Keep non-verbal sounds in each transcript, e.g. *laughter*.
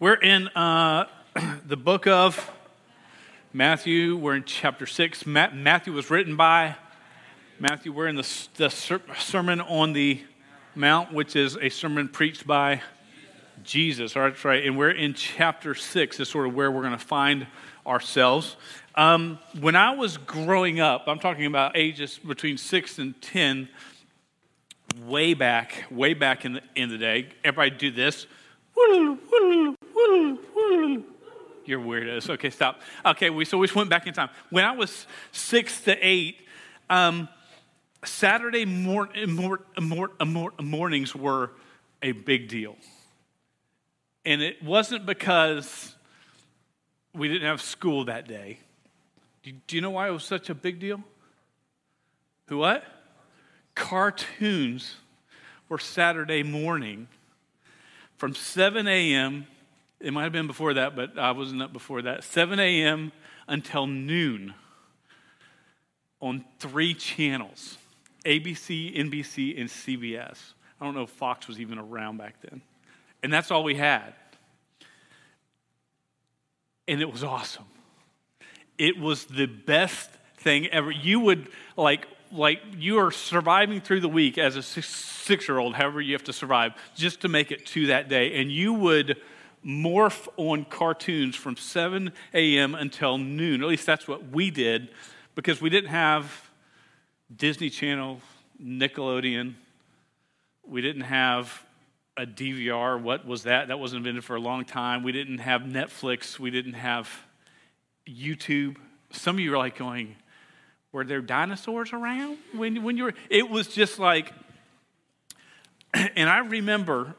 We're in uh, *clears throat* the book of Matthew. We're in chapter 6. Matthew was written by Matthew. We're in the, the Sermon on the Mount, which is a sermon preached by Jesus. All right, that's right. And we're in chapter 6, is sort of where we're going to find ourselves. Um, when I was growing up, I'm talking about ages between 6 and 10, way back, way back in the, in the day, everybody do this. You're weirdos. Okay, stop. Okay, we, so we just went back in time. When I was six to eight, um, Saturday mor- mor- mor- mor- mornings were a big deal. And it wasn't because we didn't have school that day. Do, do you know why it was such a big deal? Who what? Cartoons were Saturday morning from 7 a.m. It might have been before that, but I wasn't up before that. 7 a.m. until noon on three channels ABC, NBC, and CBS. I don't know if Fox was even around back then. And that's all we had. And it was awesome. It was the best thing ever. You would like like you are surviving through the week as a six year old, however you have to survive, just to make it to that day. And you would morph on cartoons from 7 a.m. until noon. At least that's what we did because we didn't have Disney Channel, Nickelodeon. We didn't have a DVR. What was that? That wasn't invented for a long time. We didn't have Netflix. We didn't have YouTube. Some of you are like going, were there dinosaurs around when, when you were? It was just like, *clears throat* and I remember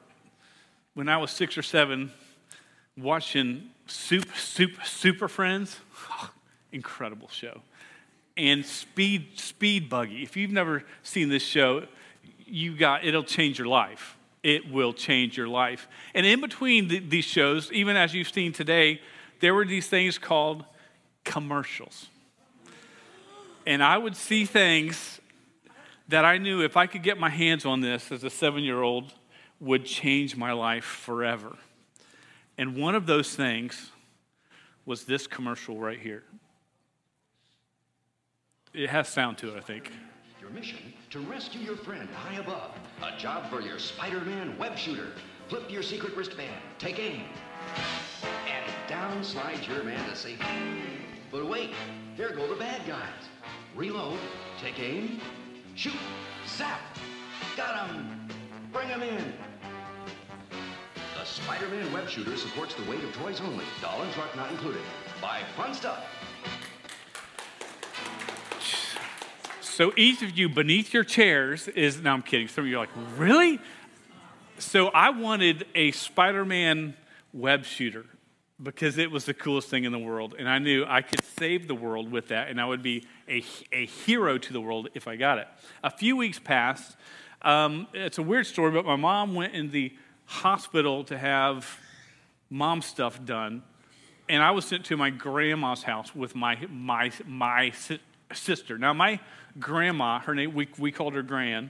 when I was six or seven watching Super, Super, Super Friends. *sighs* incredible show. And Speed, Speed Buggy. If you've never seen this show, you got, it'll change your life. It will change your life. And in between the, these shows, even as you've seen today, there were these things called commercials. And I would see things that I knew if I could get my hands on this as a seven year old would change my life forever. And one of those things was this commercial right here. It has sound to it, I think. Your mission to rescue your friend high above. A job for your Spider Man web shooter. Flip your secret wristband, take aim, and down slides your man to safety. But wait, there go the bad guys. Reload. Take aim. Shoot. Zap. Got him. Bring him in. The Spider-Man web shooter supports the weight of toys only. Doll and truck not included. Buy fun stuff. So each of you beneath your chairs is, no, I'm kidding. Some of you are like, really? So I wanted a Spider Man web shooter because it was the coolest thing in the world. And I knew I could save the world with that, and I would be a, a hero to the world if I got it. A few weeks passed. Um, it's a weird story, but my mom went in the hospital to have mom stuff done. And I was sent to my grandma's house with my, my, my sister. Now, my grandma, her name, we, we called her Gran,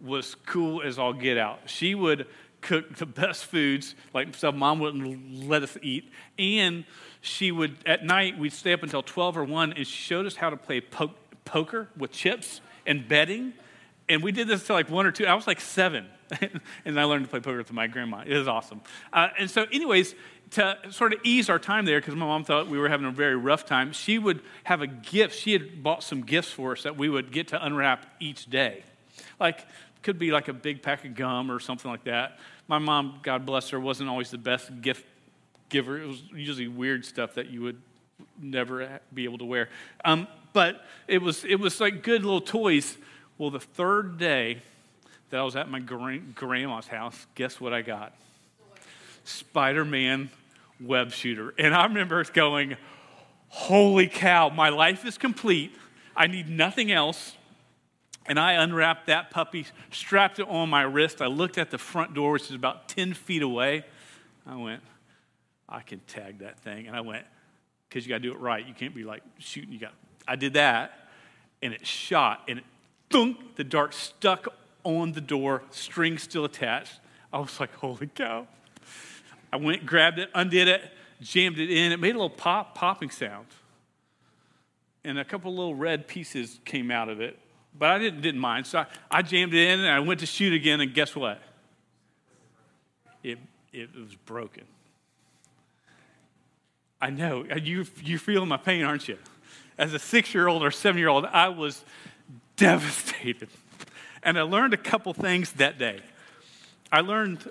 was cool as all get out. She would cook the best foods, like stuff mom wouldn't let us eat. And she would, at night, we'd stay up until 12 or 1, and she showed us how to play po- poker with chips and betting. And we did this to like one or two. I was like seven, *laughs* and I learned to play poker with my grandma. It was awesome. Uh, and so, anyways, to sort of ease our time there, because my mom thought we were having a very rough time, she would have a gift. She had bought some gifts for us that we would get to unwrap each day. Like, could be like a big pack of gum or something like that my mom, God bless her, wasn't always the best gift giver. It was usually weird stuff that you would never be able to wear. Um, but it was, it was like good little toys. Well, the third day that I was at my grandma's house, guess what I got? Spider Man web shooter. And I remember going, Holy cow, my life is complete. I need nothing else. And I unwrapped that puppy, strapped it on my wrist. I looked at the front door, which is about 10 feet away. I went, I can tag that thing. And I went, because you got to do it right. You can't be like shooting. You got. I did that, and it shot, and it, thunk, the dart stuck on the door, string still attached. I was like, holy cow. I went, grabbed it, undid it, jammed it in. It made a little pop, popping sound. And a couple little red pieces came out of it. But I didn't, didn't mind. So I, I jammed it in and I went to shoot again, and guess what? It, it was broken. I know. Uh, you, you're feeling my pain, aren't you? As a six year old or seven year old, I was devastated. And I learned a couple things that day. I learned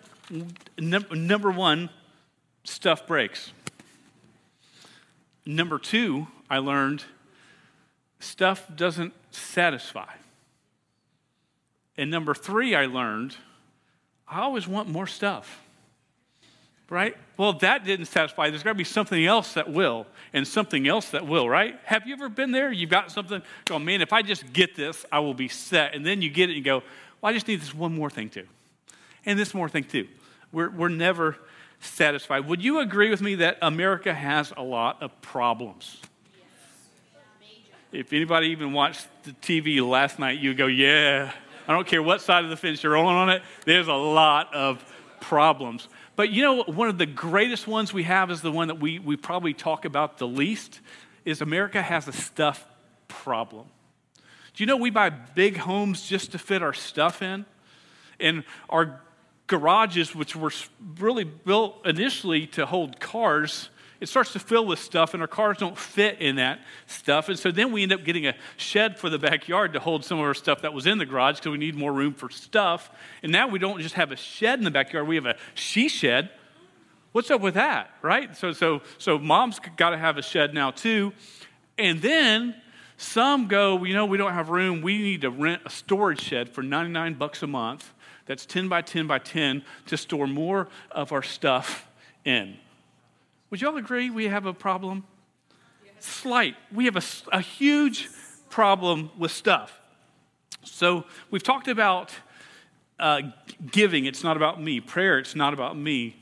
number one, stuff breaks. Number two, I learned stuff doesn't satisfy. And number three, I learned I always want more stuff. Right? Well, that didn't satisfy. There's got to be something else that will, and something else that will, right? Have you ever been there? You've got something, go, man, if I just get this, I will be set. And then you get it and go, well, I just need this one more thing too. And this more thing too. We're, we're never satisfied. Would you agree with me that America has a lot of problems? If anybody even watched the TV last night, you go, yeah. I don't care what side of the fence you're on on it, there's a lot of problems. But you know, one of the greatest ones we have is the one that we, we probably talk about the least is America has a stuff problem. Do you know we buy big homes just to fit our stuff in? And our garages, which were really built initially to hold cars, it starts to fill with stuff, and our cars don't fit in that stuff. And so then we end up getting a shed for the backyard to hold some of our stuff that was in the garage because we need more room for stuff. And now we don't just have a shed in the backyard, we have a she shed. What's up with that, right? So, so, so mom's got to have a shed now too. And then some go, you know, we don't have room. We need to rent a storage shed for 99 bucks a month that's 10 by 10 by 10 to store more of our stuff in. Would you all agree we have a problem? Yes. Slight. We have a, a huge problem with stuff. So we've talked about uh, giving, it's not about me. Prayer, it's not about me.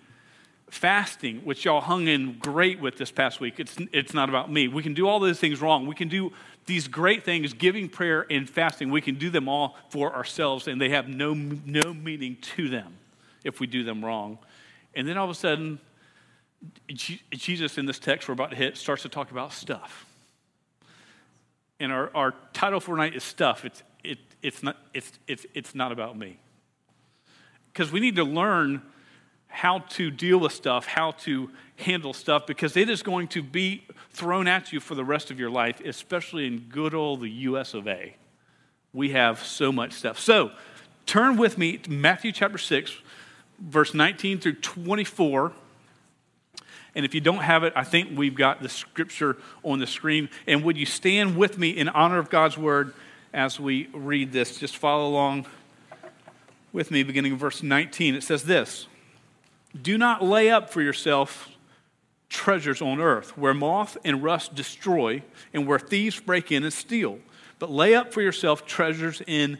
Fasting, which y'all hung in great with this past week, it's, it's not about me. We can do all those things wrong. We can do these great things, giving, prayer, and fasting, we can do them all for ourselves, and they have no, no meaning to them if we do them wrong. And then all of a sudden, Jesus in this text we're about to hit starts to talk about stuff. And our, our title for tonight is Stuff. It's, it, it's, not, it's, it's, it's not about me. Because we need to learn how to deal with stuff, how to handle stuff, because it is going to be thrown at you for the rest of your life, especially in good old the US of A. We have so much stuff. So turn with me to Matthew chapter 6, verse 19 through 24. And if you don't have it, I think we've got the scripture on the screen. And would you stand with me in honor of God's word as we read this? Just follow along with me, beginning of verse 19. It says this Do not lay up for yourself treasures on earth, where moth and rust destroy, and where thieves break in and steal. But lay up for yourself treasures in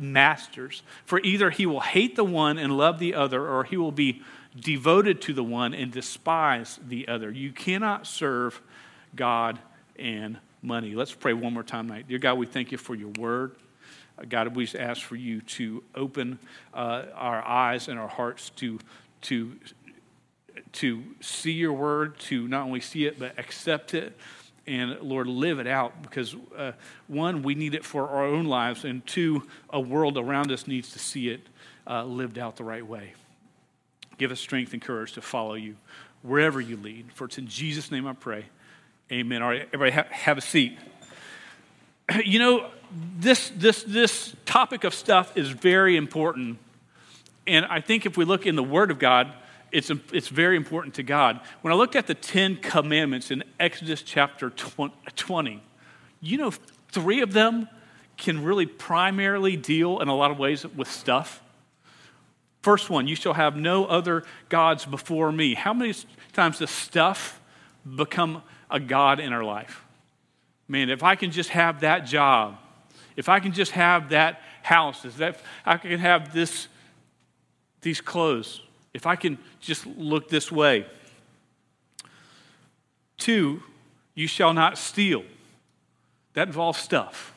masters. For either he will hate the one and love the other, or he will be devoted to the one and despise the other. You cannot serve God and money. Let's pray one more time tonight. Dear God, we thank you for your word. Uh, God, we ask for you to open uh, our eyes and our hearts to, to, to see your word, to not only see it, but accept it and Lord, live it out because uh, one, we need it for our own lives, and two, a world around us needs to see it uh, lived out the right way. Give us strength and courage to follow you wherever you lead. For it's in Jesus' name I pray. Amen. All right, everybody, have, have a seat. *clears throat* You know, this, this, this topic of stuff is very important. And I think if we look in the Word of God, it's, it's very important to God. When I looked at the Ten Commandments in Exodus chapter 20, you know, three of them can really primarily deal in a lot of ways with stuff. First one, you shall have no other gods before me. How many times does stuff become a God in our life? Man, if I can just have that job, if I can just have that house, if that I can have this, these clothes, if I can just look this way. Two, you shall not steal. That involves stuff.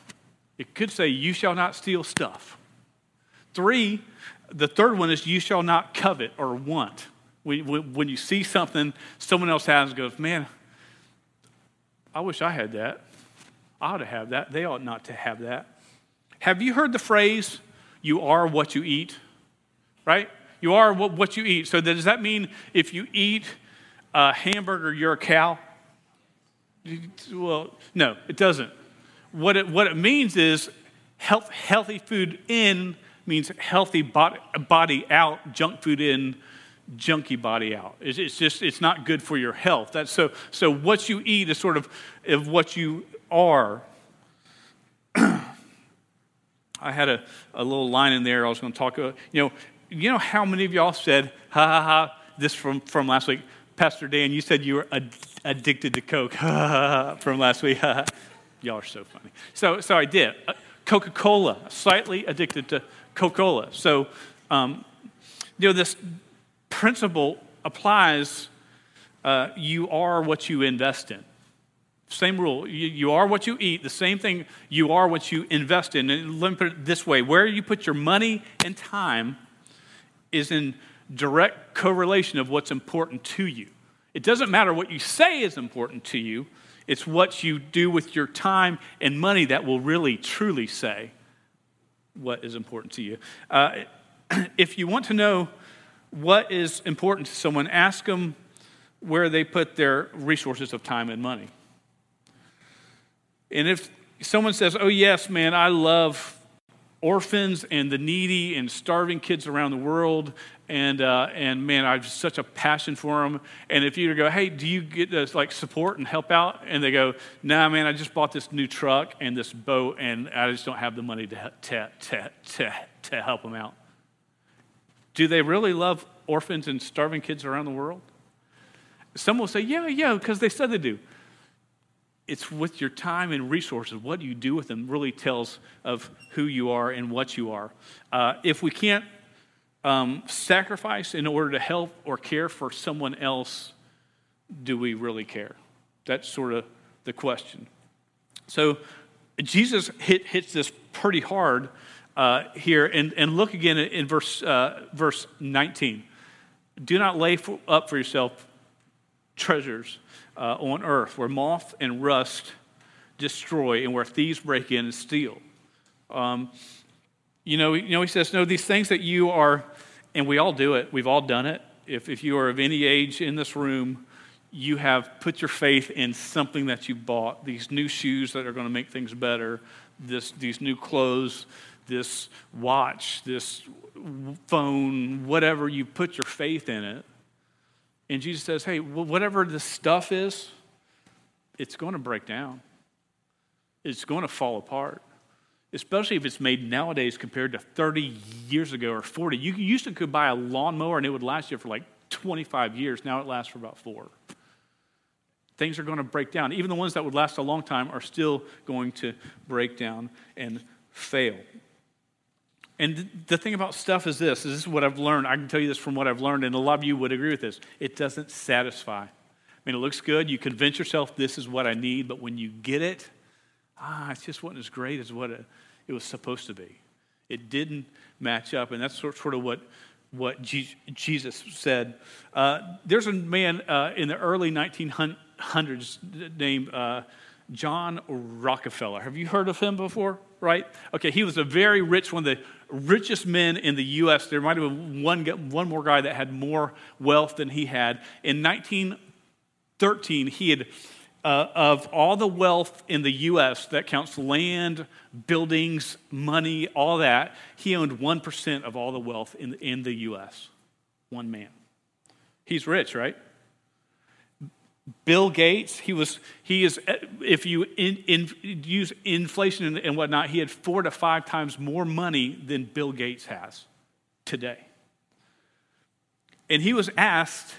It could say, you shall not steal stuff. Three, the third one is, you shall not covet or want. When, you see something someone else has, and goes, man, I wish I had that. I ought to have that. They ought not to have that. Have you heard the phrase, you are what you eat? Right? You are what, you eat. So does that mean if you eat a hamburger, you're a cow? Well, no, it doesn't. What it, what it means is health, healthy food in means healthy body, body out, junk food in, junky body out. It's, it's, just, it's not good for your health. That's so, so what you eat is sort of, of what you are. *clears throat* I had a, a little line in there I was going to talk about. You know, you know how many of y'all said, ha ha ha, this from, from last week? Pastor Dan, you said you were ad- addicted to Coke *laughs* from last week. *laughs* y'all are so funny. So, so I did. Uh, Coca Cola, slightly addicted to Coca Cola. So, um, you know, this principle applies uh, you are what you invest in. Same rule. You, you, are what you eat. The same thing, you are what you invest in. And let me put it this way where you put your money and time is in direct correlation of what's important to you. It doesn't matter what you say is important to you, it's what you do with your time and money that will really, truly say what is important to you. Uh, *clears throat* if you want to know what is important to someone, ask them where they put their resources of time and money. And if someone says, Oh, yes, man, I love orphans and the needy and starving kids around the world. And, uh, and man, I have such a passion for them. And if you go, hey, do you get this like support and help out? And they go, nah, man, I just bought this new truck and this boat, and I just don't have the money to, to, to, to, to help them out. Do they really love orphans and starving kids around the world? Some will say, yeah, yeah, because they said they do it's with your time and resources. What you do with them really tells of who you are and what you are. Uh, if we can't um, sacrifice in order to help or care for someone else, do we really care? That's sort of the question. So Jesus hit, hits this pretty hard uh, here, and, and look again in verse, uh, verse 19. Do not lay for, up for yourself treasures uh, on earth where moth and rust destroy and where thieves break in and steal. Um, you, know, you know, he says, No, these things that you are, and we all do it, we've all done it. If, if you are of any age in this room, you have put your faith in something that you bought these new shoes that are going to make things better, this, these new clothes, this watch, this phone, whatever, you put your faith in it. And Jesus says, hey, whatever this stuff is, it's going to break down. It's going to fall apart, especially if it's made nowadays compared to 30 years ago or 40. You used to could buy a lawnmower and it would last you for like 25 years. Now it lasts for about four. Things are going to break down. Even the ones that would last a long time are still going to break down and fail. And the thing about stuff is this, is this is what I've learned. I can tell you this from what I've learned, and a lot of you would agree with this. It doesn't satisfy. I mean, it looks good. You convince yourself this is what I need, but when you get it, ah, it just wasn't as great as what it, it was supposed to be. It didn't match up, and that's sort of what, what Jesus said. Uh, there's a man uh, in the early 1900s named uh, John Rockefeller. Have you heard of him before? Right? Okay, he was a very rich, one of the richest men in the U.S. There might have been one, one more guy that had more wealth than he had. In 1913, he had, uh, of all the wealth in the U.S. that counts land, buildings, money, all that, he owned 1% of all the wealth in, in the U.S. One man. He's rich, right? Bill Gates, he was, he is, if you in, in, use inflation and, and whatnot, he had four to five times more money than Bill Gates has today. And he was asked,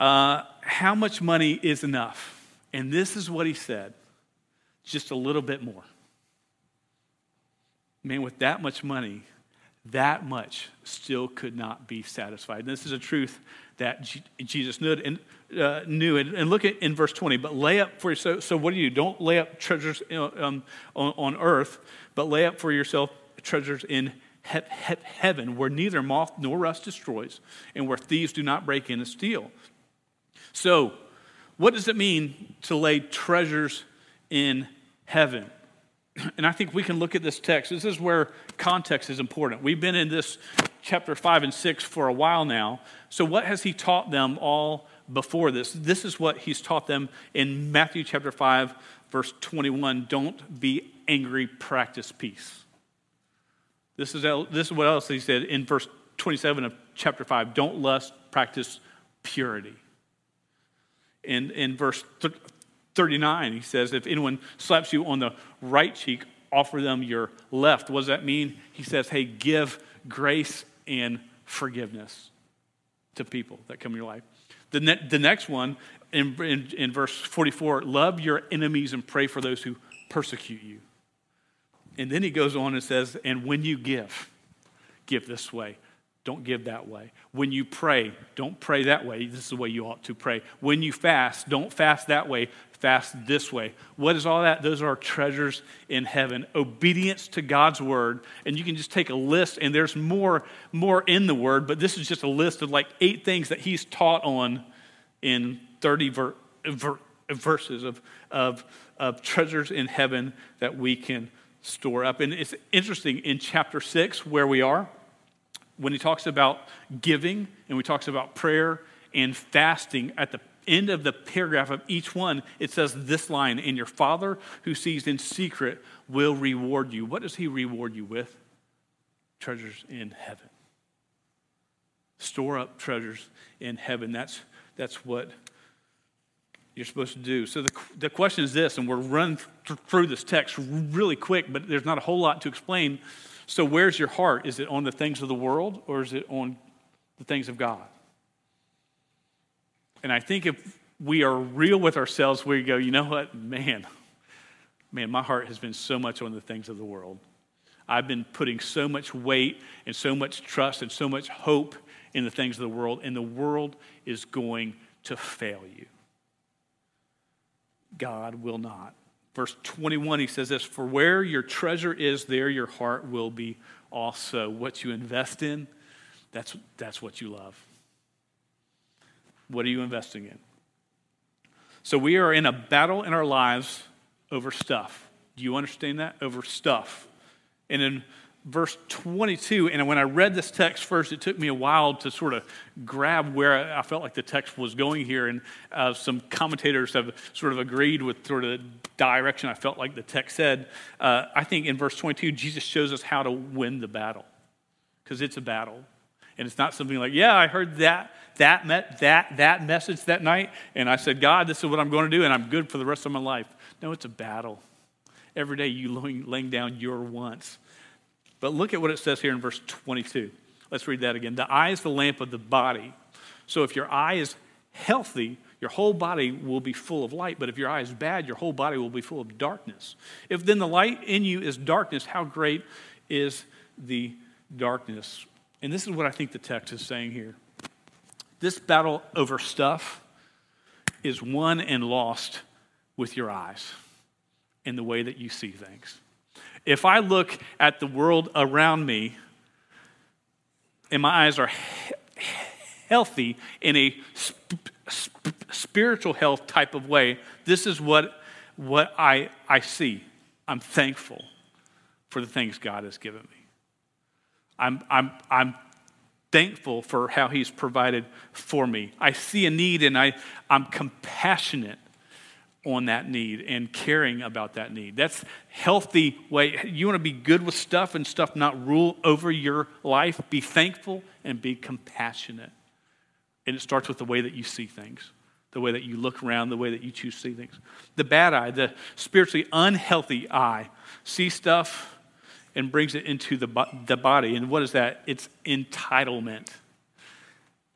uh, How much money is enough? And this is what he said just a little bit more. Man, with that much money, that much still could not be satisfied. And this is a truth that G- Jesus knew. And, uh, knew. And, and, look at in verse 20. But lay up for yourself. So, what do you do? Don't lay up treasures um, on, on earth, but lay up for yourself treasures in he- he- heaven, where neither moth nor rust destroys, and where thieves do not break in and steal. So, what does it mean to lay treasures in heaven? *clears throat* And I think we can look at this text. This is where context is important. We've been in this chapter 5 and 6 for a while now. So, what has he taught them all before this? This is what he's taught them in Matthew chapter 5, verse 21 Don't be angry, practice peace. This is, this is what else he said in verse 27 of chapter 5 Don't lust, practice purity. In, in verse 39, he says, If anyone slaps you on the right cheek, offer them your left. What does that mean? He says, Hey, give grace and forgiveness to people that come in your life. The, ne- the next one, in, in, in verse 44, love your enemies and pray for those who persecute you. And then he goes on and says, And when you give, give this way. Don't give that way. When you pray, don't pray that way. This is the way you ought to pray. When you fast, don't fast that way. Fast this way. What is all that? Those are treasures in heaven. Obedience to God's word. And you can just take a list, and there's more, more in the word, but this is just a list of like eight things that he's taught on in 30 ver- ver- verses of, of, of treasures in heaven that we can store up. And it's interesting in chapter 6, where we are when he talks about giving and he talks about prayer and fasting at the end of the paragraph of each one it says this line and your father who sees in secret will reward you. What does he reward you with? Treasures in heaven. Store up treasures in heaven. That's that's what you're supposed to do. So the, the question is this and we're running through this text really quick but there's not a whole lot to explain so, where's your heart? Is it on the things of the world or is it on the things of God? And I think if we are real with ourselves, we go, you know what? Man, man, my heart has been so much on the things of the world. I've been putting so much weight and so much trust and so much hope in the things of the world, and the world is going to fail you. God will not. Verse 21, he says this For where your treasure is, there your heart will be also. What you invest in, that's, that's what you love. What are you investing in? So we are in a battle in our lives over stuff. Do you understand that? Over stuff. And in verse 22. And when I read this text first, it took me a while to sort of grab where I felt like the text was going here. And uh, some commentators have sort of agreed with sort of the direction I felt like the text said. Uh, I think in verse 22, Jesus shows us how to win the battle because it's a battle. And it's not something like, yeah, I heard that, that, met, that, that message that night, and I said, God, this is what I'm going to do, and I'm good for the rest of my life. No, it's a battle. Every day you laying, laying down your wants but look at what it says here in verse 22. Let's read that again. The eye is the lamp of the body. So if your eye is healthy, your whole body will be full of light. But if your eye is bad, your whole body will be full of darkness. If then the light in you is darkness, how great is the darkness? And this is what I think the text is saying here. This battle over stuff is won and lost with your eyes and the way that you see things. If I look at the world around me and my eyes are he- healthy in a sp- sp- spiritual health type of way, this is what, what I, I see. I'm thankful for the things God has given me. I'm, I'm, I'm thankful for how He's provided for me. I see a need and I, I'm compassionate on that need and caring about that need. That's healthy way. You want to be good with stuff and stuff not rule over your life. Be thankful and be compassionate. And it starts with the way that you see things, the way that you look around, the way that you choose to see things. The bad eye, the spiritually unhealthy eye, sees stuff and brings it into the, the body. And what is that? It's entitlement.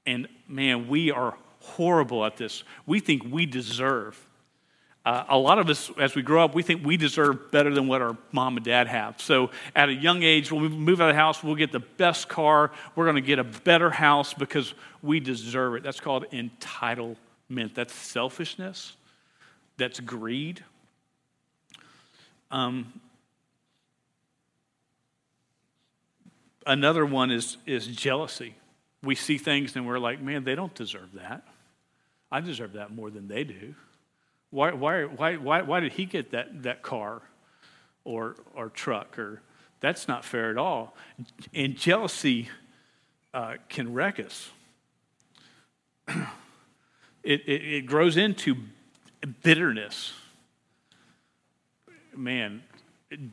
And man, we are horrible at this. We think we deserve. Uh, a lot of us, as we grow up, we think we deserve better than what our mom and dad have. So at a young age, when we move out of the house, we'll get the best car. We're going to get a better house because we deserve it. That's called entitlement. That's selfishness. That's greed. Um, another one is, is jealousy. We see things and we're like, man, they don't deserve that. I deserve that more than they do. Why, why, why, why, why did he get that, that car or, or truck? Or that's not fair at all. And jealousy uh, can wreck us. *clears throat* it, it, it grows into bitterness. Man,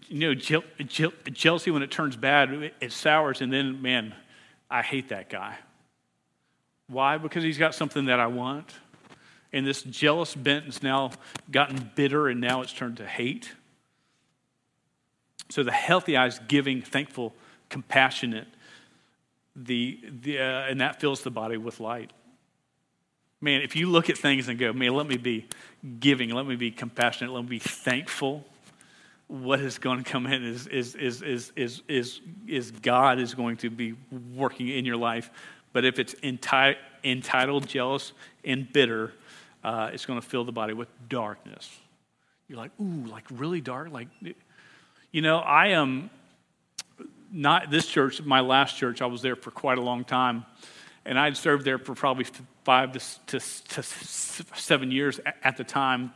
you know, jealousy when it turns bad, it sours, and then, man, I hate that guy. Why? Because he's got something that I want. And this jealous bent has now gotten bitter, and now it's turned to hate. So the healthy eye is giving, thankful, compassionate, the, the, uh, and that fills the body with light. Man, if you look at things and go, man, let me be giving, let me be compassionate, let me be thankful, what is going to come in is, is, is, is, is, is, is God is going to be working in your life. But if it's enti- entitled, jealous, and bitter, uh, it's going to fill the body with darkness. You're like, ooh, like really dark? Like, you know, I am not this church, my last church, I was there for quite a long time. And I'd served there for probably five to, to, to seven years at the time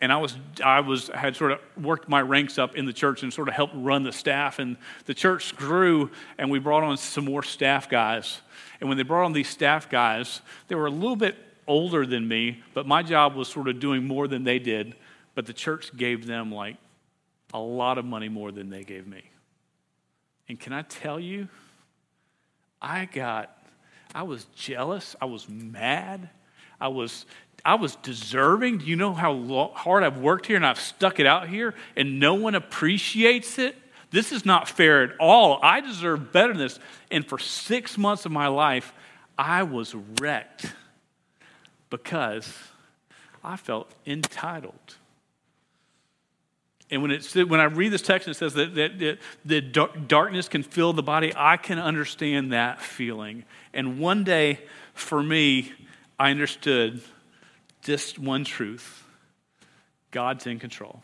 and I was I was had sort of worked my ranks up in the church and sort of helped run the staff. And the church grew, and we brought on some more staff guys. And when they brought on these staff guys, they were a little bit older than me, but my job was sort of doing more than they did. But the church gave them like a lot of money more than they gave me. And can I tell you, I got, I was jealous, I was mad, I was I was deserving. Do you know how hard I've worked here and I've stuck it out here and no one appreciates it? This is not fair at all. I deserve better than this. And for six months of my life, I was wrecked because I felt entitled. And when, it, when I read this text, and it says that, that, that, that darkness can fill the body. I can understand that feeling. And one day, for me, I understood just one truth God's in control.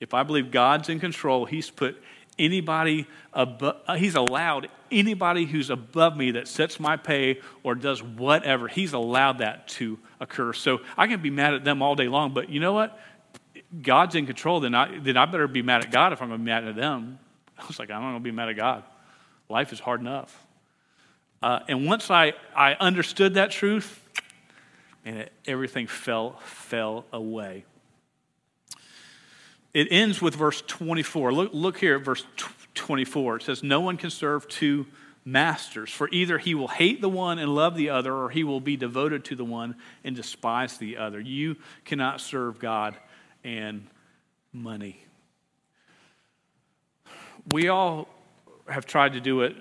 If I believe God's in control, He's put anybody above, uh, He's allowed anybody who's above me that sets my pay or does whatever, He's allowed that to occur. So I can be mad at them all day long, but you know what? God's in control, then I, then I better be mad at God if I'm going to be mad at them. *laughs* I was like, I don't want to be mad at God. Life is hard enough. Uh, and once I, I understood that truth, and everything fell, fell away. It ends with verse 24. Look, look here at verse 24. It says, No one can serve two masters, for either he will hate the one and love the other, or he will be devoted to the one and despise the other. You cannot serve God and money. We all have tried to do it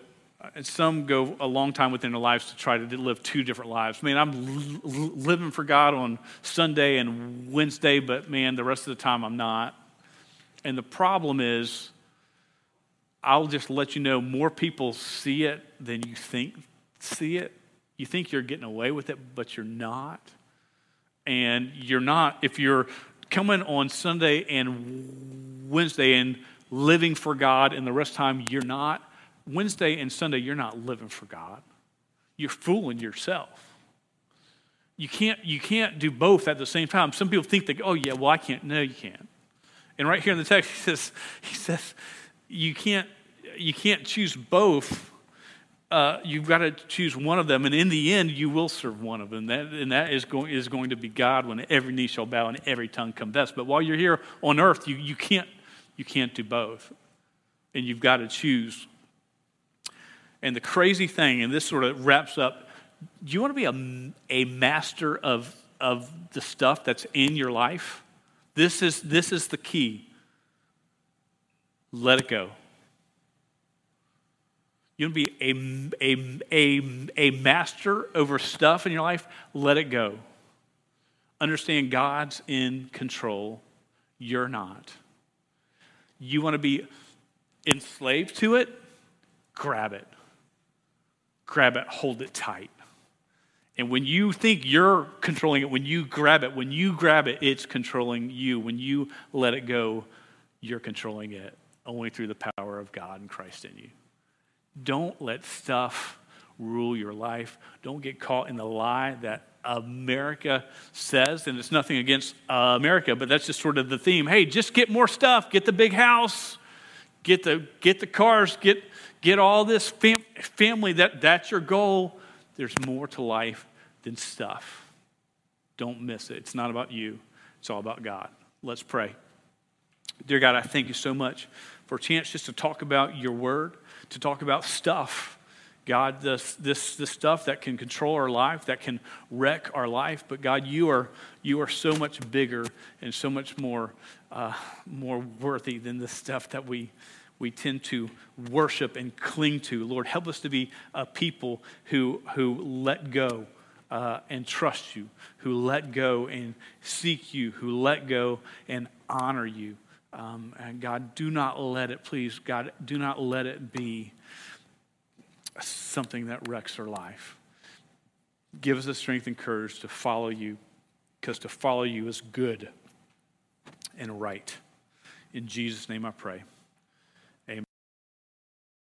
and some go a long time within their lives to try to live two different lives. I mean, I'm living for God on Sunday and Wednesday, but man, the rest of the time I'm not. And the problem is, I'll just let you know more people see it than you think see it. You think you're getting away with it, but you're not. And you're not, if you're coming on Sunday and Wednesday and living for God and the rest of the time you're not, Wednesday and Sunday, you're not living for God. You're fooling yourself. You can't, you can't do both at the same time. Some people think that, oh, yeah, well, I can't. No, you can't. And right here in the text, he says, he says you, can't, you can't choose both. Uh, you've got to choose one of them. And in the end, you will serve one of them. That, and that is going, is going to be God when every knee shall bow and every tongue confess. But while you're here on earth, you, you, can't, you can't do both. And you've got to choose and the crazy thing, and this sort of wraps up do you want to be a, a master of, of the stuff that's in your life? This is, this is the key. Let it go. You want to be a, a, a, a master over stuff in your life? Let it go. Understand God's in control. You're not. You want to be enslaved to it? Grab it. Grab it, hold it tight. And when you think you're controlling it, when you grab it, when you grab it, it's controlling you. When you let it go, you're controlling it only through the power of God and Christ in you. Don't let stuff rule your life. Don't get caught in the lie that America says, and it's nothing against uh, America, but that's just sort of the theme. Hey, just get more stuff, get the big house, get the get the cars, get get all this fam- family. That that's your goal. There's more to life than stuff. Don't miss it. It's not about you. It's all about God. Let's pray. Dear God, I thank you so much for a chance just to talk about your word, to talk about stuff. God, this, this, this stuff that can control our life, that can wreck our life. But God, you are, you are so much bigger and so much more, uh, more worthy than the stuff that we, we tend to worship and cling to. Lord, help us to be a people who, who let go uh, and trust you, who let go and seek you, who let go and honor you. Um, and God, do not let it, please, God, do not let it be something that wrecks our life. Give us the strength and courage to follow you, because to follow you is good and right. In Jesus' name I pray.